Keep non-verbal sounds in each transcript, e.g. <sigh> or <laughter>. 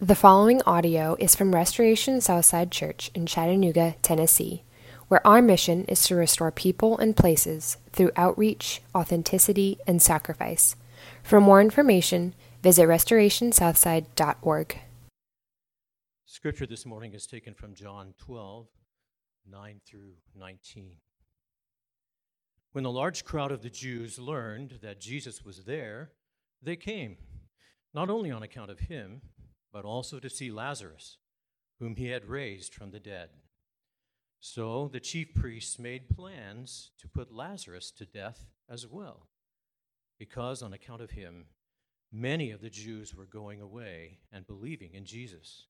The following audio is from Restoration Southside Church in Chattanooga, Tennessee, where our mission is to restore people and places through outreach, authenticity, and sacrifice. For more information, visit restorationsouthside.org. Scripture this morning is taken from John 12, 9 through 19. When the large crowd of the Jews learned that Jesus was there, they came, not only on account of him, but also to see Lazarus, whom he had raised from the dead. So the chief priests made plans to put Lazarus to death as well, because on account of him, many of the Jews were going away and believing in Jesus.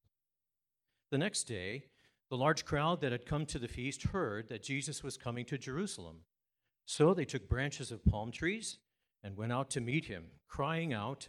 The next day, the large crowd that had come to the feast heard that Jesus was coming to Jerusalem. So they took branches of palm trees and went out to meet him, crying out,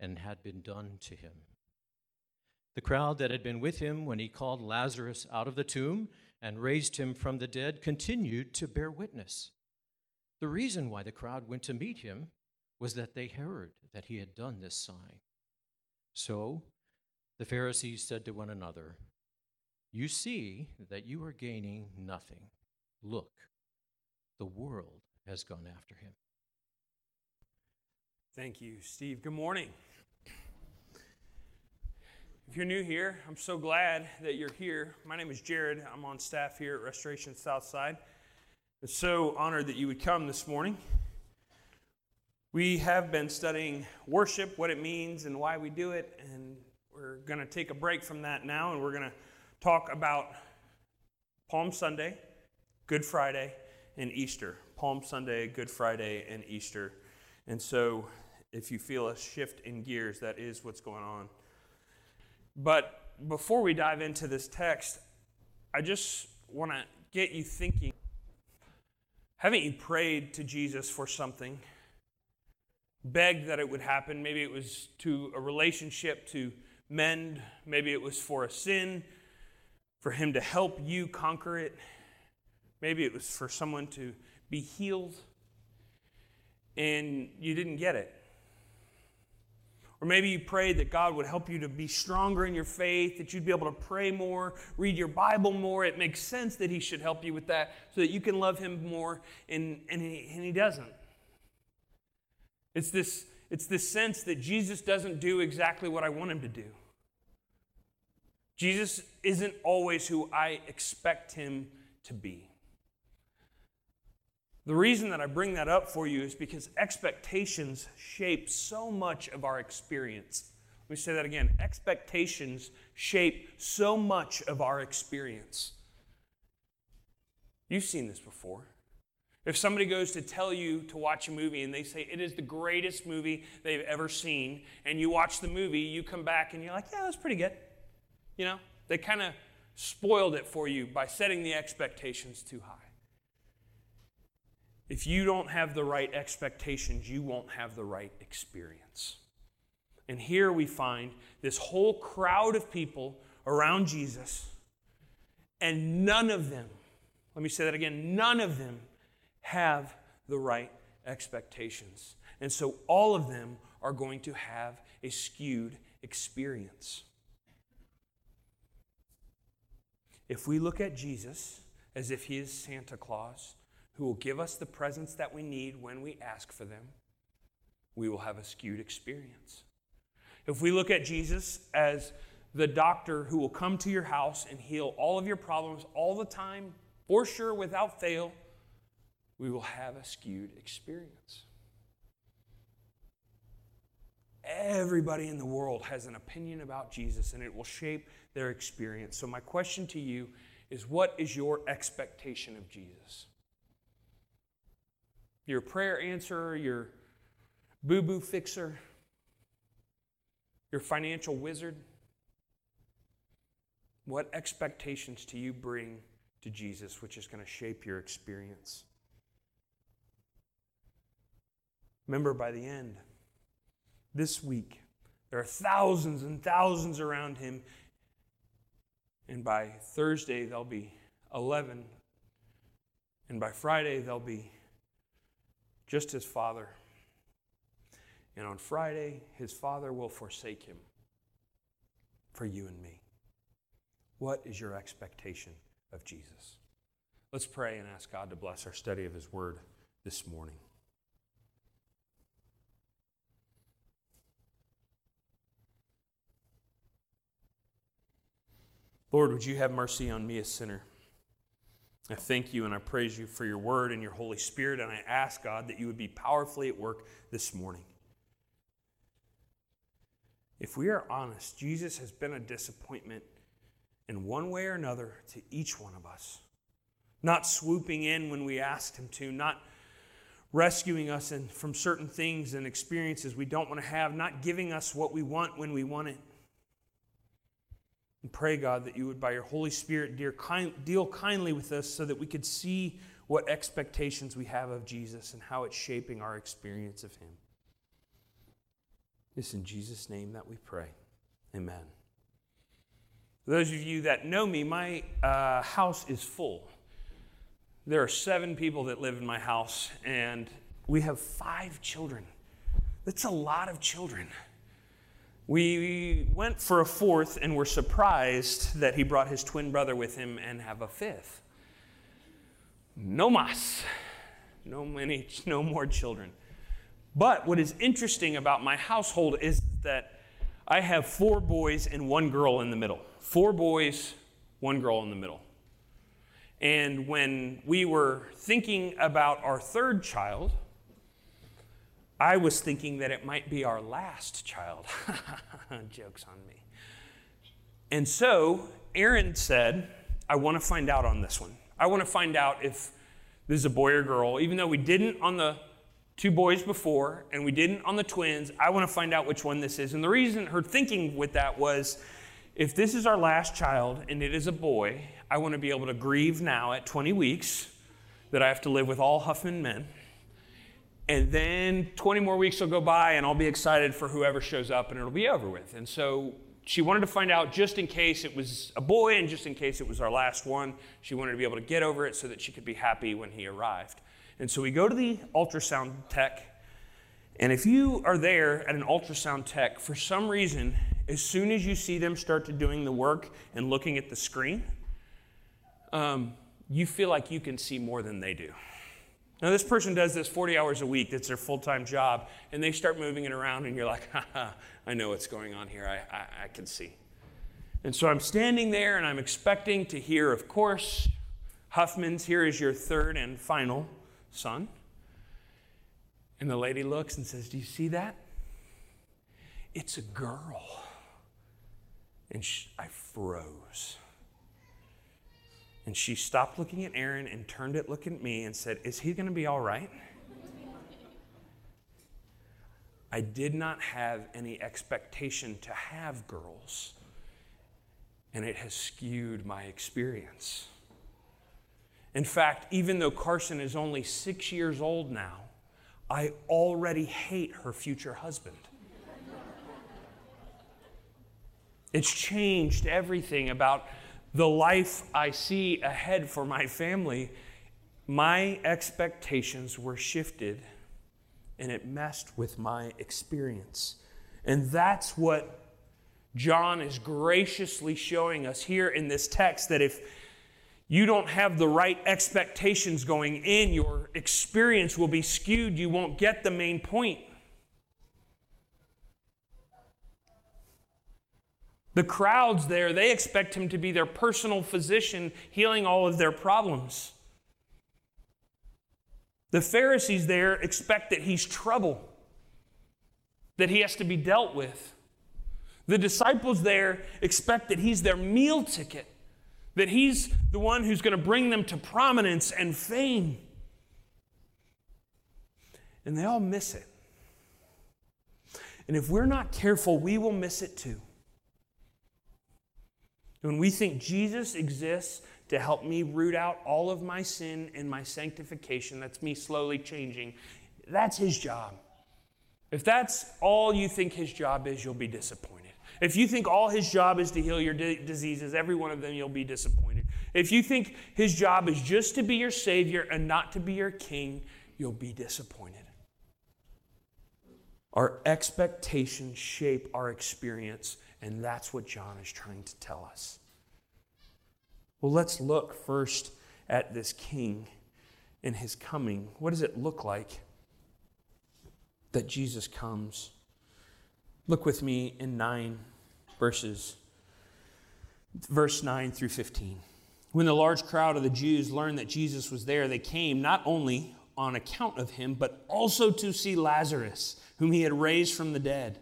and had been done to him. The crowd that had been with him when he called Lazarus out of the tomb and raised him from the dead continued to bear witness. The reason why the crowd went to meet him was that they heard that he had done this sign. So the Pharisees said to one another, You see that you are gaining nothing. Look, the world has gone after him. Thank you, Steve. Good morning. If you're new here, I'm so glad that you're here. My name is Jared. I'm on staff here at Restoration Southside. I'm so honored that you would come this morning. We have been studying worship, what it means, and why we do it, and we're going to take a break from that now, and we're going to talk about Palm Sunday, Good Friday, and Easter. Palm Sunday, Good Friday, and Easter. And so, if you feel a shift in gears, that is what's going on. But before we dive into this text, I just want to get you thinking. Haven't you prayed to Jesus for something? Begged that it would happen? Maybe it was to a relationship to mend, maybe it was for a sin, for Him to help you conquer it. Maybe it was for someone to be healed, and you didn't get it. Or maybe you prayed that God would help you to be stronger in your faith, that you'd be able to pray more, read your Bible more. It makes sense that He should help you with that so that you can love Him more, and, and, he, and he doesn't. It's this, it's this sense that Jesus doesn't do exactly what I want Him to do. Jesus isn't always who I expect Him to be. The reason that I bring that up for you is because expectations shape so much of our experience. Let me say that again. Expectations shape so much of our experience. You've seen this before. If somebody goes to tell you to watch a movie and they say it is the greatest movie they've ever seen, and you watch the movie, you come back and you're like, yeah, that's pretty good. You know, they kind of spoiled it for you by setting the expectations too high. If you don't have the right expectations, you won't have the right experience. And here we find this whole crowd of people around Jesus, and none of them, let me say that again, none of them have the right expectations. And so all of them are going to have a skewed experience. If we look at Jesus as if he is Santa Claus, who will give us the presents that we need when we ask for them, we will have a skewed experience. If we look at Jesus as the doctor who will come to your house and heal all of your problems all the time, for sure, without fail, we will have a skewed experience. Everybody in the world has an opinion about Jesus and it will shape their experience. So, my question to you is what is your expectation of Jesus? Your prayer answerer, your boo boo fixer, your financial wizard? What expectations do you bring to Jesus, which is going to shape your experience? Remember, by the end, this week, there are thousands and thousands around him. And by Thursday, there'll be 11. And by Friday, there'll be just his father. And on Friday, his father will forsake him for you and me. What is your expectation of Jesus? Let's pray and ask God to bless our study of his word this morning. Lord, would you have mercy on me, a sinner? I thank you and I praise you for your word and your Holy Spirit, and I ask, God, that you would be powerfully at work this morning. If we are honest, Jesus has been a disappointment in one way or another to each one of us. Not swooping in when we asked him to, not rescuing us from certain things and experiences we don't want to have, not giving us what we want when we want it. And pray, God, that you would, by your Holy Spirit, dear, kind, deal kindly with us so that we could see what expectations we have of Jesus and how it's shaping our experience of him. It's in Jesus' name that we pray. Amen. For those of you that know me, my uh, house is full. There are seven people that live in my house, and we have five children. That's a lot of children. We went for a fourth and were surprised that he brought his twin brother with him and have a fifth. No mas. No many, no more children. But what is interesting about my household is that I have four boys and one girl in the middle. Four boys, one girl in the middle. And when we were thinking about our third child, I was thinking that it might be our last child. <laughs> Joke's on me. And so Aaron said, I want to find out on this one. I want to find out if this is a boy or girl, even though we didn't on the two boys before and we didn't on the twins. I want to find out which one this is. And the reason her thinking with that was if this is our last child and it is a boy, I want to be able to grieve now at 20 weeks that I have to live with all Huffman men and then 20 more weeks will go by and I'll be excited for whoever shows up and it'll be over with. And so she wanted to find out just in case it was a boy and just in case it was our last one. She wanted to be able to get over it so that she could be happy when he arrived. And so we go to the ultrasound tech. And if you are there at an ultrasound tech, for some reason, as soon as you see them start to doing the work and looking at the screen, um, you feel like you can see more than they do. Now, this person does this 40 hours a week, that's their full time job, and they start moving it around, and you're like, <laughs> ha, I know what's going on here. I, I, I can see. And so I'm standing there, and I'm expecting to hear, of course, Huffman's, here is your third and final son. And the lady looks and says, Do you see that? It's a girl. And she, I froze. And she stopped looking at Aaron and turned it looking at me and said, Is he going to be all right? I did not have any expectation to have girls, and it has skewed my experience. In fact, even though Carson is only six years old now, I already hate her future husband. it's changed everything about the life I see ahead for my family, my expectations were shifted and it messed with my experience. And that's what John is graciously showing us here in this text that if you don't have the right expectations going in, your experience will be skewed. You won't get the main point. The crowds there, they expect him to be their personal physician, healing all of their problems. The Pharisees there expect that he's trouble, that he has to be dealt with. The disciples there expect that he's their meal ticket, that he's the one who's going to bring them to prominence and fame. And they all miss it. And if we're not careful, we will miss it too. When we think Jesus exists to help me root out all of my sin and my sanctification, that's me slowly changing, that's his job. If that's all you think his job is, you'll be disappointed. If you think all his job is to heal your di- diseases, every one of them, you'll be disappointed. If you think his job is just to be your Savior and not to be your King, you'll be disappointed. Our expectations shape our experience, and that's what John is trying to tell us. Well, let's look first at this king and his coming. What does it look like that Jesus comes? Look with me in 9 verses, verse 9 through 15. When the large crowd of the Jews learned that Jesus was there, they came not only on account of him, but also to see Lazarus, whom he had raised from the dead.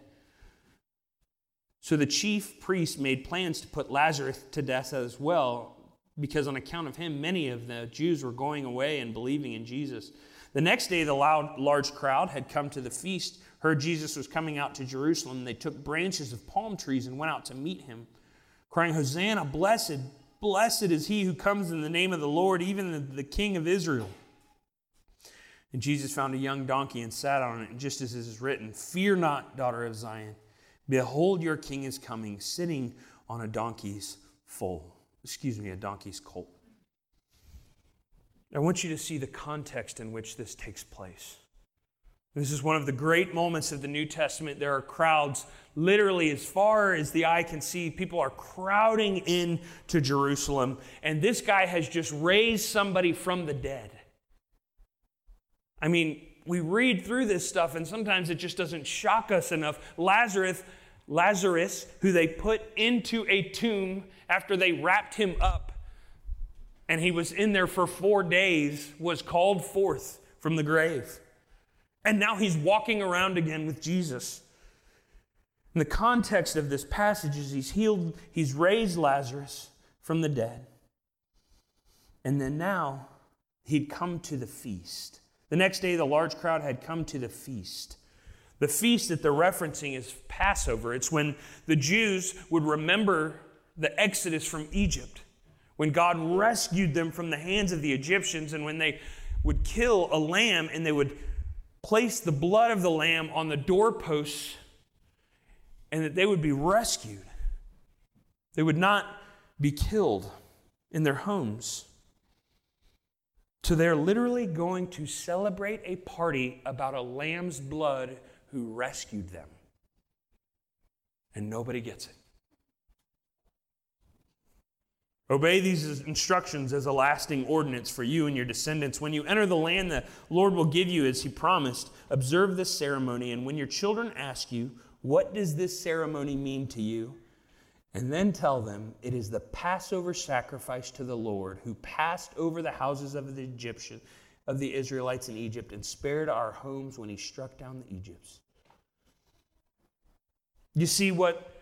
So the chief priests made plans to put Lazarus to death as well, because on account of him, many of the Jews were going away and believing in Jesus. The next day, the loud, large crowd had come to the feast, heard Jesus was coming out to Jerusalem. They took branches of palm trees and went out to meet him, crying, Hosanna, blessed, blessed is he who comes in the name of the Lord, even the, the King of Israel. And Jesus found a young donkey and sat on it, just as it is written Fear not, daughter of Zion. Behold, your king is coming, sitting on a donkey's foal. Excuse me, a donkey's colt. I want you to see the context in which this takes place. This is one of the great moments of the New Testament. There are crowds, literally as far as the eye can see. People are crowding in to Jerusalem, and this guy has just raised somebody from the dead. I mean, we read through this stuff and sometimes it just doesn't shock us enough. Lazarus, Lazarus, who they put into a tomb after they wrapped him up and he was in there for 4 days, was called forth from the grave. And now he's walking around again with Jesus. And the context of this passage is he's healed, he's raised Lazarus from the dead. And then now he'd come to the feast. The next day, the large crowd had come to the feast. The feast that they're referencing is Passover. It's when the Jews would remember the exodus from Egypt, when God rescued them from the hands of the Egyptians, and when they would kill a lamb and they would place the blood of the lamb on the doorposts, and that they would be rescued. They would not be killed in their homes. So they're literally going to celebrate a party about a lamb's blood who rescued them. And nobody gets it. Obey these instructions as a lasting ordinance for you and your descendants. When you enter the land the Lord will give you as he promised, observe this ceremony. And when your children ask you, What does this ceremony mean to you? And then tell them it is the Passover sacrifice to the Lord who passed over the houses of the Egyptians of the Israelites in Egypt and spared our homes when he struck down the Egypts. You see what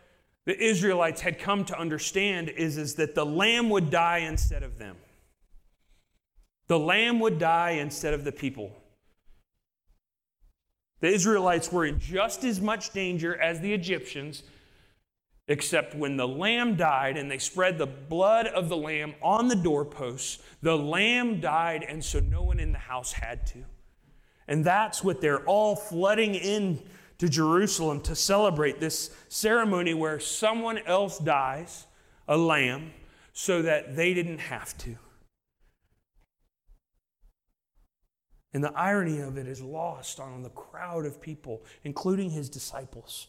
the Israelites had come to understand is, is that the lamb would die instead of them. The lamb would die instead of the people. The Israelites were in just as much danger as the Egyptians Except when the lamb died and they spread the blood of the lamb on the doorposts, the lamb died, and so no one in the house had to. And that's what they're all flooding in to Jerusalem to celebrate this ceremony where someone else dies, a lamb, so that they didn't have to. And the irony of it is lost on the crowd of people, including his disciples.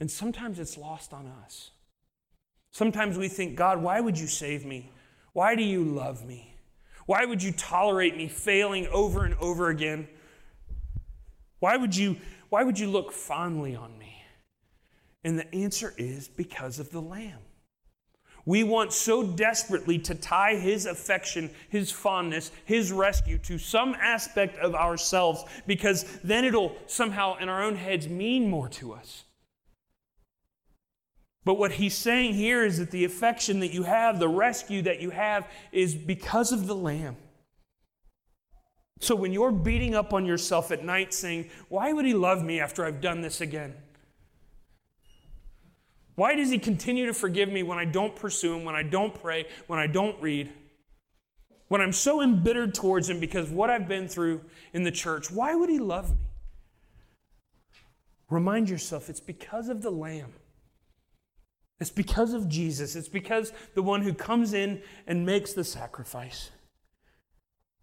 And sometimes it's lost on us. Sometimes we think, God, why would you save me? Why do you love me? Why would you tolerate me failing over and over again? Why would you, why would you look fondly on me? And the answer is because of the Lamb. We want so desperately to tie his affection, his fondness, his rescue to some aspect of ourselves because then it'll somehow in our own heads mean more to us. But what he's saying here is that the affection that you have, the rescue that you have, is because of the Lamb. So when you're beating up on yourself at night saying, Why would he love me after I've done this again? Why does He continue to forgive me when I don't pursue Him, when I don't pray, when I don't read? When I'm so embittered towards Him because what I've been through in the church, why would He love me? Remind yourself it's because of the Lamb. It's because of Jesus. It's because the one who comes in and makes the sacrifice.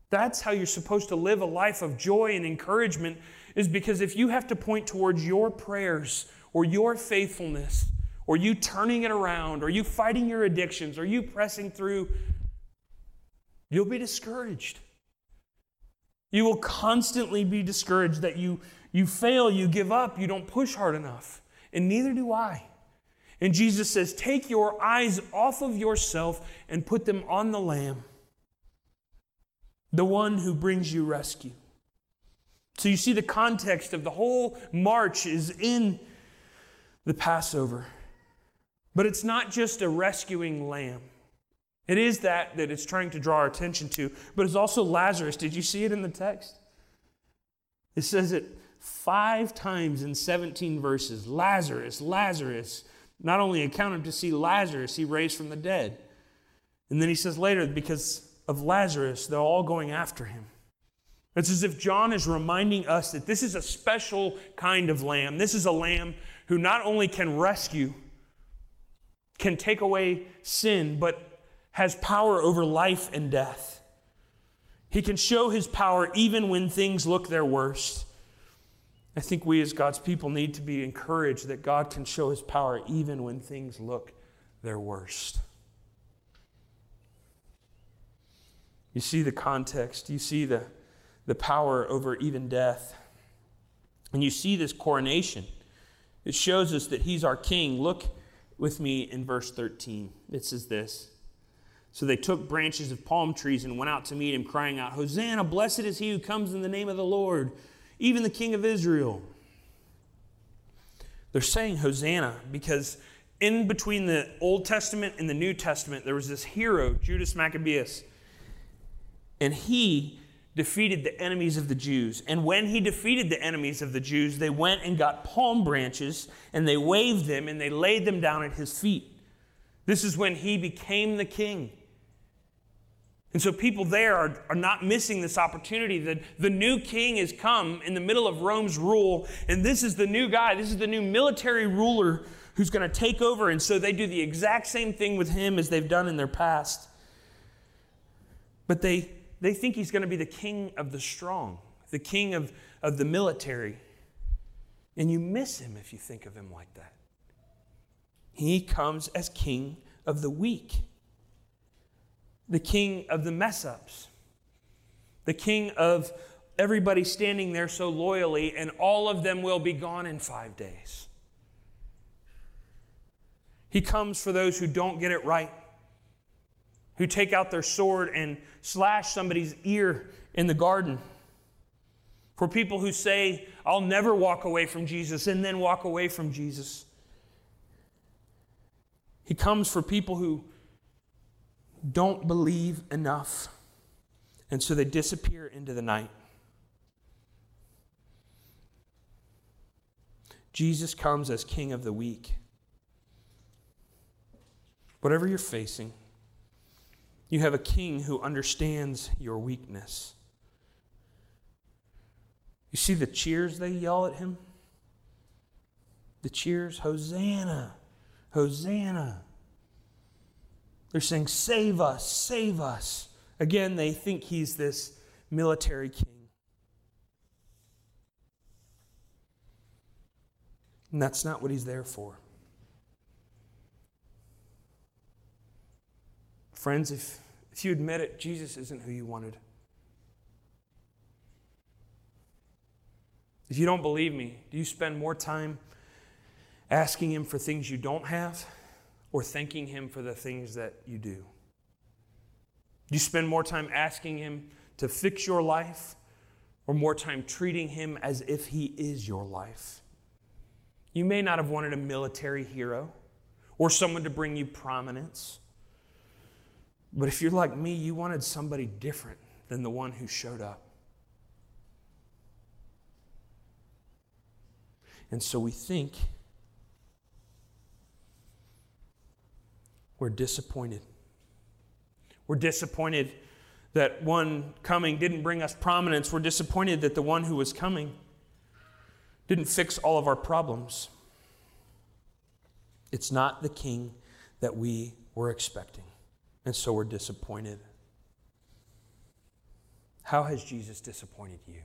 That's how you're supposed to live a life of joy and encouragement, is because if you have to point towards your prayers or your faithfulness, or you turning it around, or you fighting your addictions, or you pressing through, you'll be discouraged. You will constantly be discouraged that you, you fail, you give up, you don't push hard enough. And neither do I. And Jesus says, Take your eyes off of yourself and put them on the Lamb, the one who brings you rescue. So you see, the context of the whole march is in the Passover. But it's not just a rescuing lamb. It is that that it's trying to draw our attention to, but it's also Lazarus. Did you see it in the text? It says it five times in 17 verses Lazarus, Lazarus. Not only accounted to see Lazarus, he raised from the dead. And then he says later, because of Lazarus, they're all going after him. It's as if John is reminding us that this is a special kind of lamb. This is a lamb who not only can rescue, can take away sin, but has power over life and death. He can show his power even when things look their worst. I think we as God's people need to be encouraged that God can show his power even when things look their worst. You see the context, you see the, the power over even death. And you see this coronation. It shows us that he's our king. Look with me in verse 13. It says this So they took branches of palm trees and went out to meet him, crying out, Hosanna, blessed is he who comes in the name of the Lord even the king of Israel. They're saying Hosanna because in between the Old Testament and the New Testament, there was this hero, Judas Maccabeus, and he defeated the enemies of the Jews. And when he defeated the enemies of the Jews, they went and got palm branches and they waved them and they laid them down at his feet. This is when he became the king. And so people there are, are not missing this opportunity that the new king has come in the middle of Rome's rule, and this is the new guy, this is the new military ruler who's going to take over. And so they do the exact same thing with him as they've done in their past. But they, they think he's going to be the king of the strong, the king of, of the military. And you miss him if you think of him like that. He comes as king of the weak the king of the mess ups, the king of everybody standing there so loyally, and all of them will be gone in five days. He comes for those who don't get it right, who take out their sword and slash somebody's ear in the garden. For people who say, I'll never walk away from Jesus, and then walk away from Jesus. He comes for people who don't believe enough. And so they disappear into the night. Jesus comes as king of the weak. Whatever you're facing, you have a king who understands your weakness. You see the cheers they yell at him? The cheers, Hosanna, Hosanna. They're saying, Save us, save us. Again, they think he's this military king. And that's not what he's there for. Friends, if, if you admit it, Jesus isn't who you wanted. If you don't believe me, do you spend more time asking Him for things you don't have or thanking Him for the things that you do? Do you spend more time asking Him to fix your life or more time treating Him as if He is your life? You may not have wanted a military hero or someone to bring you prominence. But if you're like me, you wanted somebody different than the one who showed up. And so we think We're disappointed. We're disappointed that one coming didn't bring us prominence. We're disappointed that the one who was coming didn't fix all of our problems. It's not the king that we were expecting, and so we're disappointed. How has Jesus disappointed you?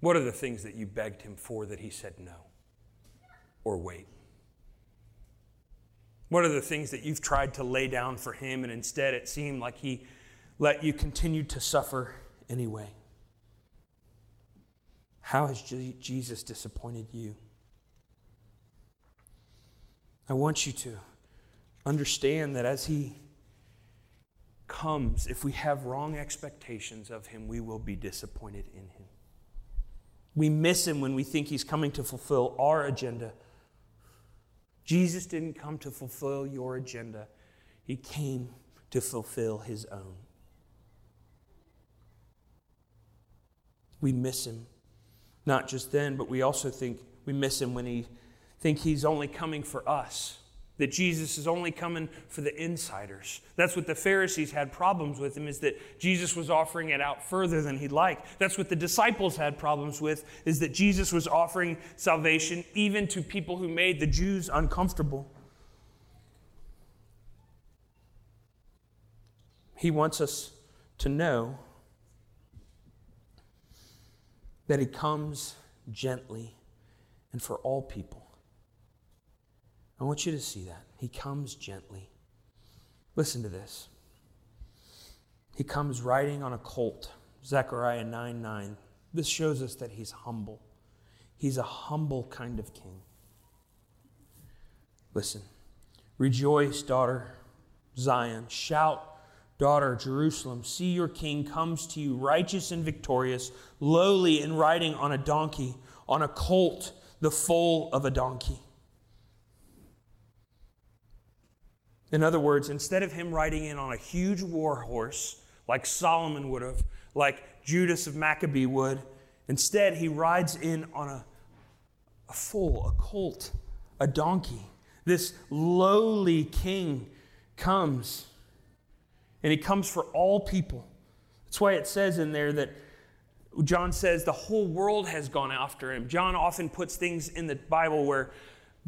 What are the things that you begged him for that he said no or wait? What are the things that you've tried to lay down for him and instead it seemed like he let you continue to suffer anyway? How has Jesus disappointed you? I want you to understand that as he comes, if we have wrong expectations of him, we will be disappointed in him. We miss him when we think he's coming to fulfill our agenda. Jesus didn't come to fulfill your agenda, he came to fulfill his own. We miss him. Not just then, but we also think we miss him when he think he's only coming for us that Jesus is only coming for the insiders. That's what the Pharisees had problems with him is that Jesus was offering it out further than he'd like. That's what the disciples had problems with is that Jesus was offering salvation even to people who made the Jews uncomfortable. He wants us to know that he comes gently and for all people. I want you to see that. He comes gently. Listen to this. He comes riding on a colt, Zechariah 9 9. This shows us that he's humble. He's a humble kind of king. Listen. Rejoice, daughter Zion. Shout, daughter Jerusalem. See, your king comes to you, righteous and victorious, lowly and riding on a donkey, on a colt, the foal of a donkey. In other words, instead of him riding in on a huge war horse like Solomon would have, like Judas of Maccabee would, instead he rides in on a, a foal, a colt, a donkey. This lowly king comes, and he comes for all people. That's why it says in there that John says the whole world has gone after him. John often puts things in the Bible where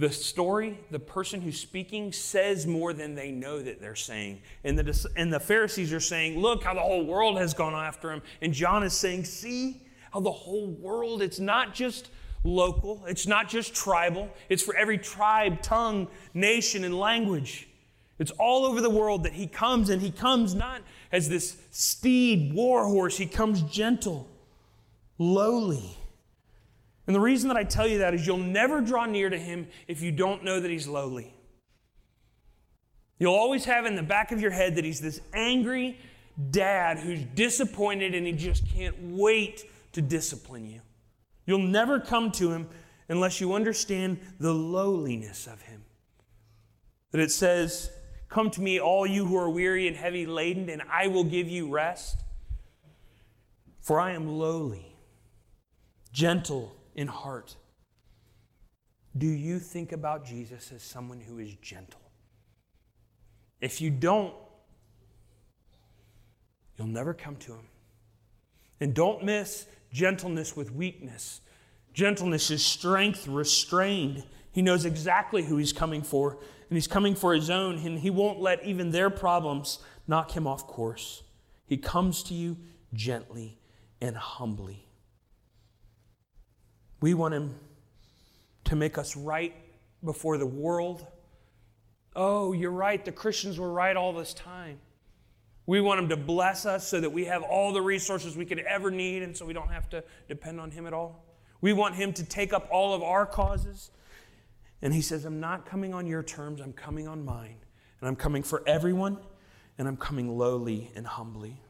the story, the person who's speaking says more than they know that they're saying. And the, and the Pharisees are saying, Look how the whole world has gone after him. And John is saying, See how the whole world, it's not just local, it's not just tribal, it's for every tribe, tongue, nation, and language. It's all over the world that he comes, and he comes not as this steed war horse, he comes gentle, lowly. And the reason that I tell you that is you'll never draw near to him if you don't know that he's lowly. You'll always have in the back of your head that he's this angry dad who's disappointed and he just can't wait to discipline you. You'll never come to him unless you understand the lowliness of him. That it says, Come to me, all you who are weary and heavy laden, and I will give you rest. For I am lowly, gentle, in heart. Do you think about Jesus as someone who is gentle? If you don't, you'll never come to him. And don't miss gentleness with weakness. Gentleness is strength restrained. He knows exactly who he's coming for, and he's coming for his own, and he won't let even their problems knock him off course. He comes to you gently and humbly. We want Him to make us right before the world. Oh, you're right. The Christians were right all this time. We want Him to bless us so that we have all the resources we could ever need and so we don't have to depend on Him at all. We want Him to take up all of our causes. And He says, I'm not coming on your terms, I'm coming on mine. And I'm coming for everyone, and I'm coming lowly and humbly.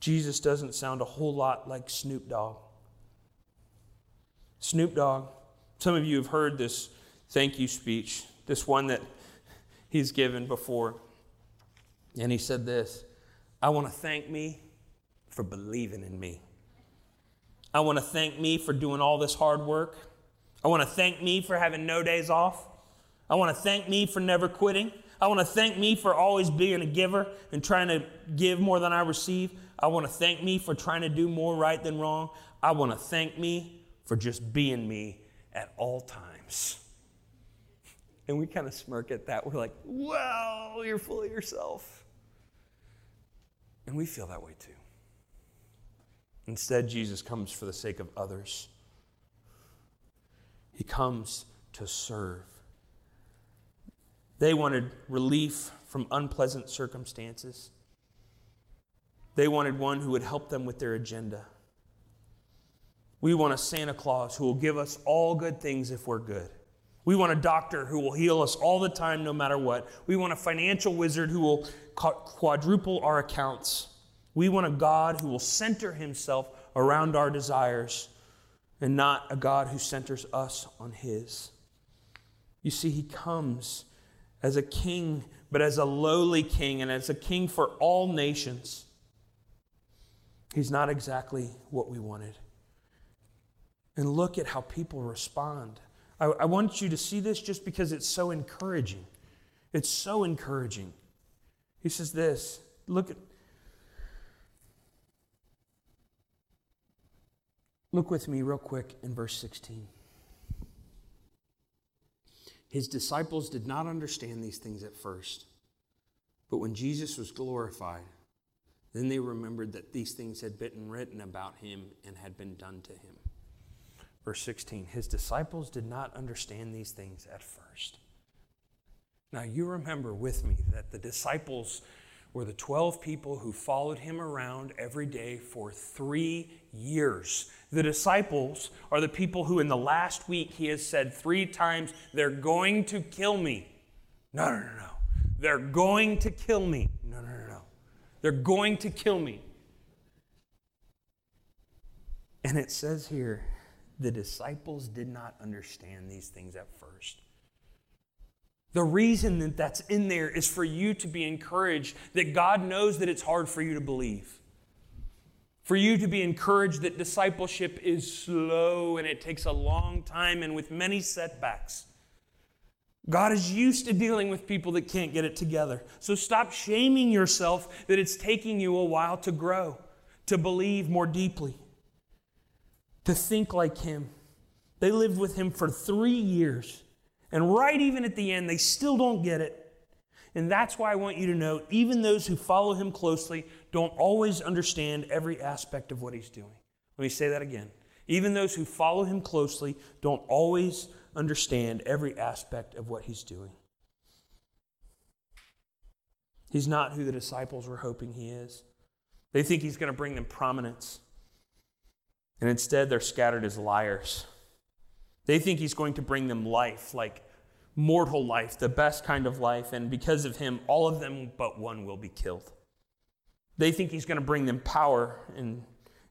Jesus doesn't sound a whole lot like Snoop Dogg. Snoop Dogg, some of you have heard this thank you speech, this one that he's given before. And he said this I want to thank me for believing in me. I want to thank me for doing all this hard work. I want to thank me for having no days off. I want to thank me for never quitting. I want to thank me for always being a giver and trying to give more than I receive. I want to thank me for trying to do more right than wrong. I want to thank me for just being me at all times. And we kind of smirk at that. We're like, wow, you're full of yourself. And we feel that way too. Instead, Jesus comes for the sake of others. He comes to serve. They wanted relief from unpleasant circumstances. They wanted one who would help them with their agenda. We want a Santa Claus who will give us all good things if we're good. We want a doctor who will heal us all the time, no matter what. We want a financial wizard who will quadruple our accounts. We want a God who will center himself around our desires and not a God who centers us on his. You see, he comes as a king, but as a lowly king and as a king for all nations. He's not exactly what we wanted. And look at how people respond. I, I, want you to see this just because it's so encouraging. It's so encouraging. He says this look at. Look with me real quick in verse 16. His disciples did not understand these things at first. But when Jesus was glorified, then they remembered that these things had been written about him and had been done to him. Verse 16 His disciples did not understand these things at first. Now, you remember with me that the disciples were the 12 people who followed him around every day for three years. The disciples are the people who, in the last week, he has said three times, they're going to kill me. No, no, no, no. They're going to kill me. No, no, no, no. They're going to kill me. And it says here, the disciples did not understand these things at first. The reason that that's in there is for you to be encouraged that God knows that it's hard for you to believe. For you to be encouraged that discipleship is slow and it takes a long time and with many setbacks. God is used to dealing with people that can't get it together. So stop shaming yourself that it's taking you a while to grow, to believe more deeply, to think like Him. They lived with Him for three years. And right even at the end, they still don't get it. And that's why I want you to know even those who follow him closely don't always understand every aspect of what he's doing. Let me say that again. Even those who follow him closely don't always understand every aspect of what he's doing. He's not who the disciples were hoping he is. They think he's going to bring them prominence. And instead, they're scattered as liars. They think he's going to bring them life, like mortal life, the best kind of life, and because of him, all of them but one will be killed. They think he's going to bring them power, and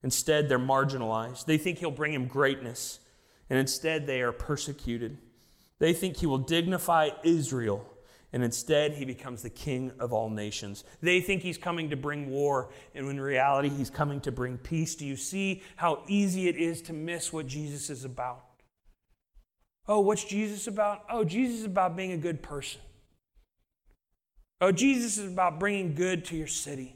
instead they're marginalized. They think he'll bring him greatness, and instead they are persecuted. They think he will dignify Israel, and instead he becomes the king of all nations. They think he's coming to bring war, and in reality, he's coming to bring peace. Do you see how easy it is to miss what Jesus is about? Oh, what's Jesus about? Oh, Jesus is about being a good person. Oh, Jesus is about bringing good to your city.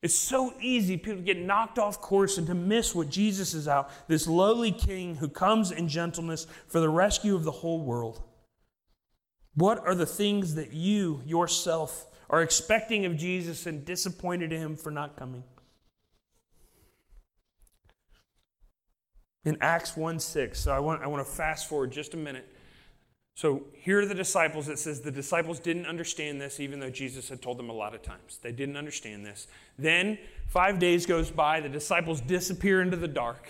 It's so easy people get knocked off course and to miss what Jesus is out this lowly king who comes in gentleness for the rescue of the whole world. What are the things that you yourself are expecting of Jesus and disappointed in him for not coming? in Acts 1 6. So I want, I want to fast forward just a minute. So here are the disciples. It says the disciples didn't understand this, even though Jesus had told them a lot of times. They didn't understand this. Then five days goes by. The disciples disappear into the dark.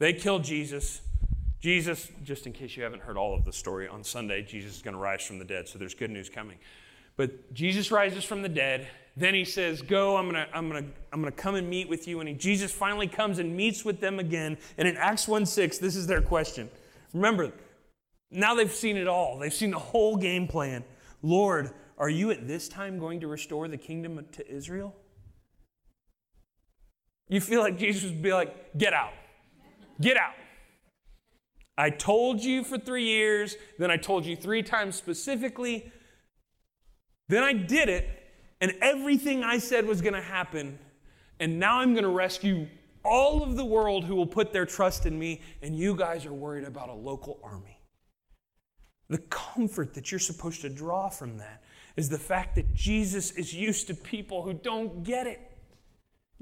They kill Jesus. Jesus, just in case you haven't heard all of the story, on Sunday, Jesus is going to rise from the dead. So there's good news coming. But Jesus rises from the dead. Then he says, Go, I'm going to I'm gonna, I'm gonna come and meet with you. And he, Jesus finally comes and meets with them again. And in Acts 1 6, this is their question. Remember, now they've seen it all, they've seen the whole game plan. Lord, are you at this time going to restore the kingdom to Israel? You feel like Jesus would be like, Get out. Get out. I told you for three years, then I told you three times specifically, then I did it, and everything I said was going to happen, and now I'm going to rescue all of the world who will put their trust in me, and you guys are worried about a local army. The comfort that you're supposed to draw from that is the fact that Jesus is used to people who don't get it.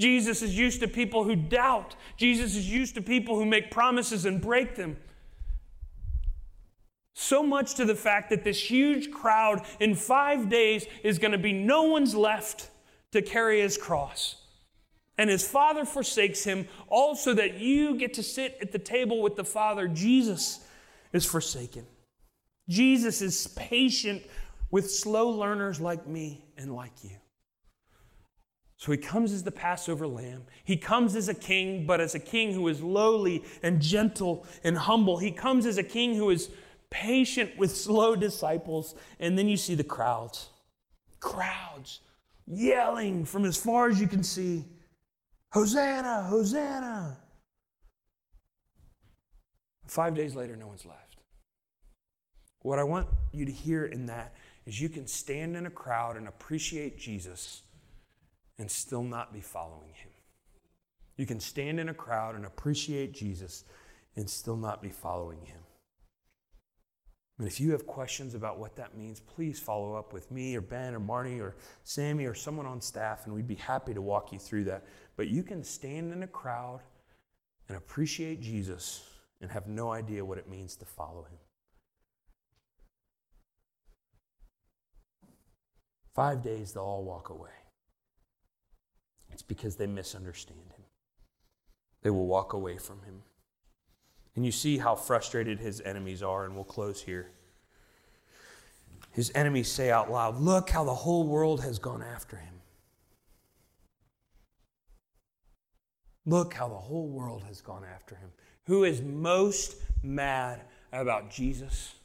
Jesus is used to people who doubt. Jesus is used to people who make promises and break them. So much to the fact that this huge crowd in five days is going to be no one's left to carry his cross. And his father forsakes him, all so that you get to sit at the table with the Father. Jesus is forsaken. Jesus is patient with slow learners like me and like you. So he comes as the Passover lamb. He comes as a king, but as a king who is lowly and gentle and humble. He comes as a king who is patient with slow disciples. And then you see the crowds crowds yelling from as far as you can see Hosanna, Hosanna. Five days later, no one's left. What I want you to hear in that is you can stand in a crowd and appreciate Jesus and still not be following him. You can stand in a crowd and appreciate Jesus and still not be following him. And if you have questions about what that means, please follow up with me or Ben or Marnie or Sammy or someone on staff, and we'd be happy to walk you through that. But you can stand in a crowd and appreciate Jesus and have no idea what it means to follow him. Five days, they'll all walk away. It's because they misunderstand him. They will walk away from him. And you see how frustrated his enemies are, and we'll close here. His enemies say out loud, Look how the whole world has gone after him. Look how the whole world has gone after him. Who is most mad about Jesus?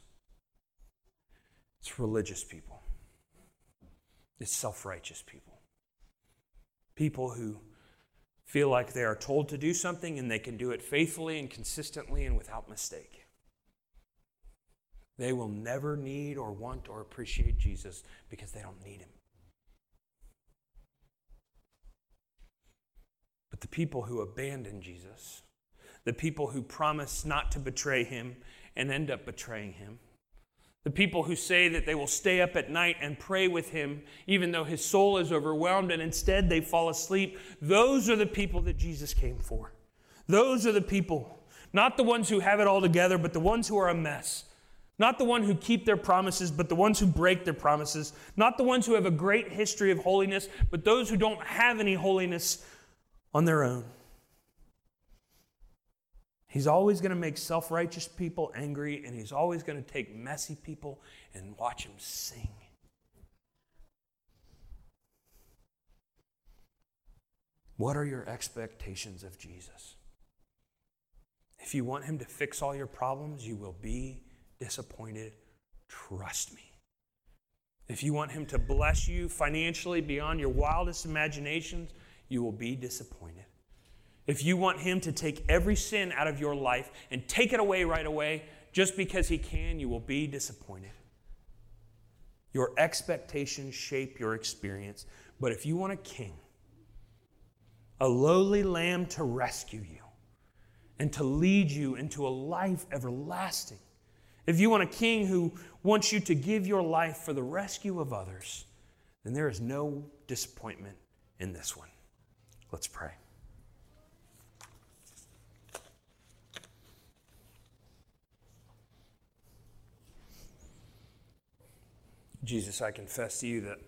It's religious people, it's self righteous people. People who feel like they are told to do something and they can do it faithfully and consistently and without mistake. They will never need or want or appreciate Jesus because they don't need him. But the people who abandon Jesus, the people who promise not to betray him and end up betraying him, the people who say that they will stay up at night and pray with him, even though his soul is overwhelmed, and instead they fall asleep. Those are the people that Jesus came for. Those are the people, not the ones who have it all together, but the ones who are a mess. Not the ones who keep their promises, but the ones who break their promises. Not the ones who have a great history of holiness, but those who don't have any holiness on their own. He's always going to make self righteous people angry, and he's always going to take messy people and watch them sing. What are your expectations of Jesus? If you want him to fix all your problems, you will be disappointed. Trust me. If you want him to bless you financially beyond your wildest imaginations, you will be disappointed. If you want Him to take every sin out of your life and take it away right away, just because He can, you will be disappointed. Your expectations shape your experience. But if you want a king, a lowly lamb to rescue you and to lead you into a life everlasting, if you want a king who wants you to give your life for the rescue of others, then there is no disappointment in this one. Let's pray. Jesus, I confess to you that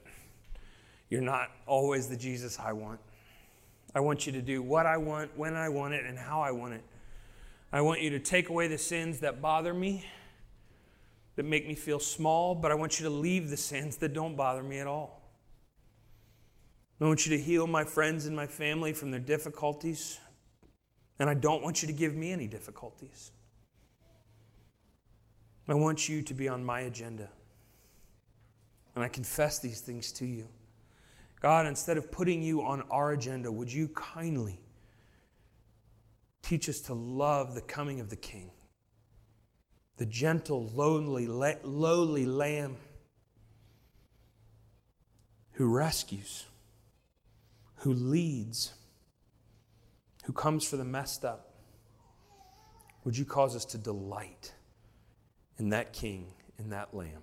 you're not always the Jesus I want. I want you to do what I want, when I want it, and how I want it. I want you to take away the sins that bother me, that make me feel small, but I want you to leave the sins that don't bother me at all. I want you to heal my friends and my family from their difficulties, and I don't want you to give me any difficulties. I want you to be on my agenda. And I confess these things to you. God, instead of putting you on our agenda, would you kindly teach us to love the coming of the King? the gentle, lonely, lowly lamb who rescues, who leads, who comes for the messed up. Would you cause us to delight in that king, in that lamb?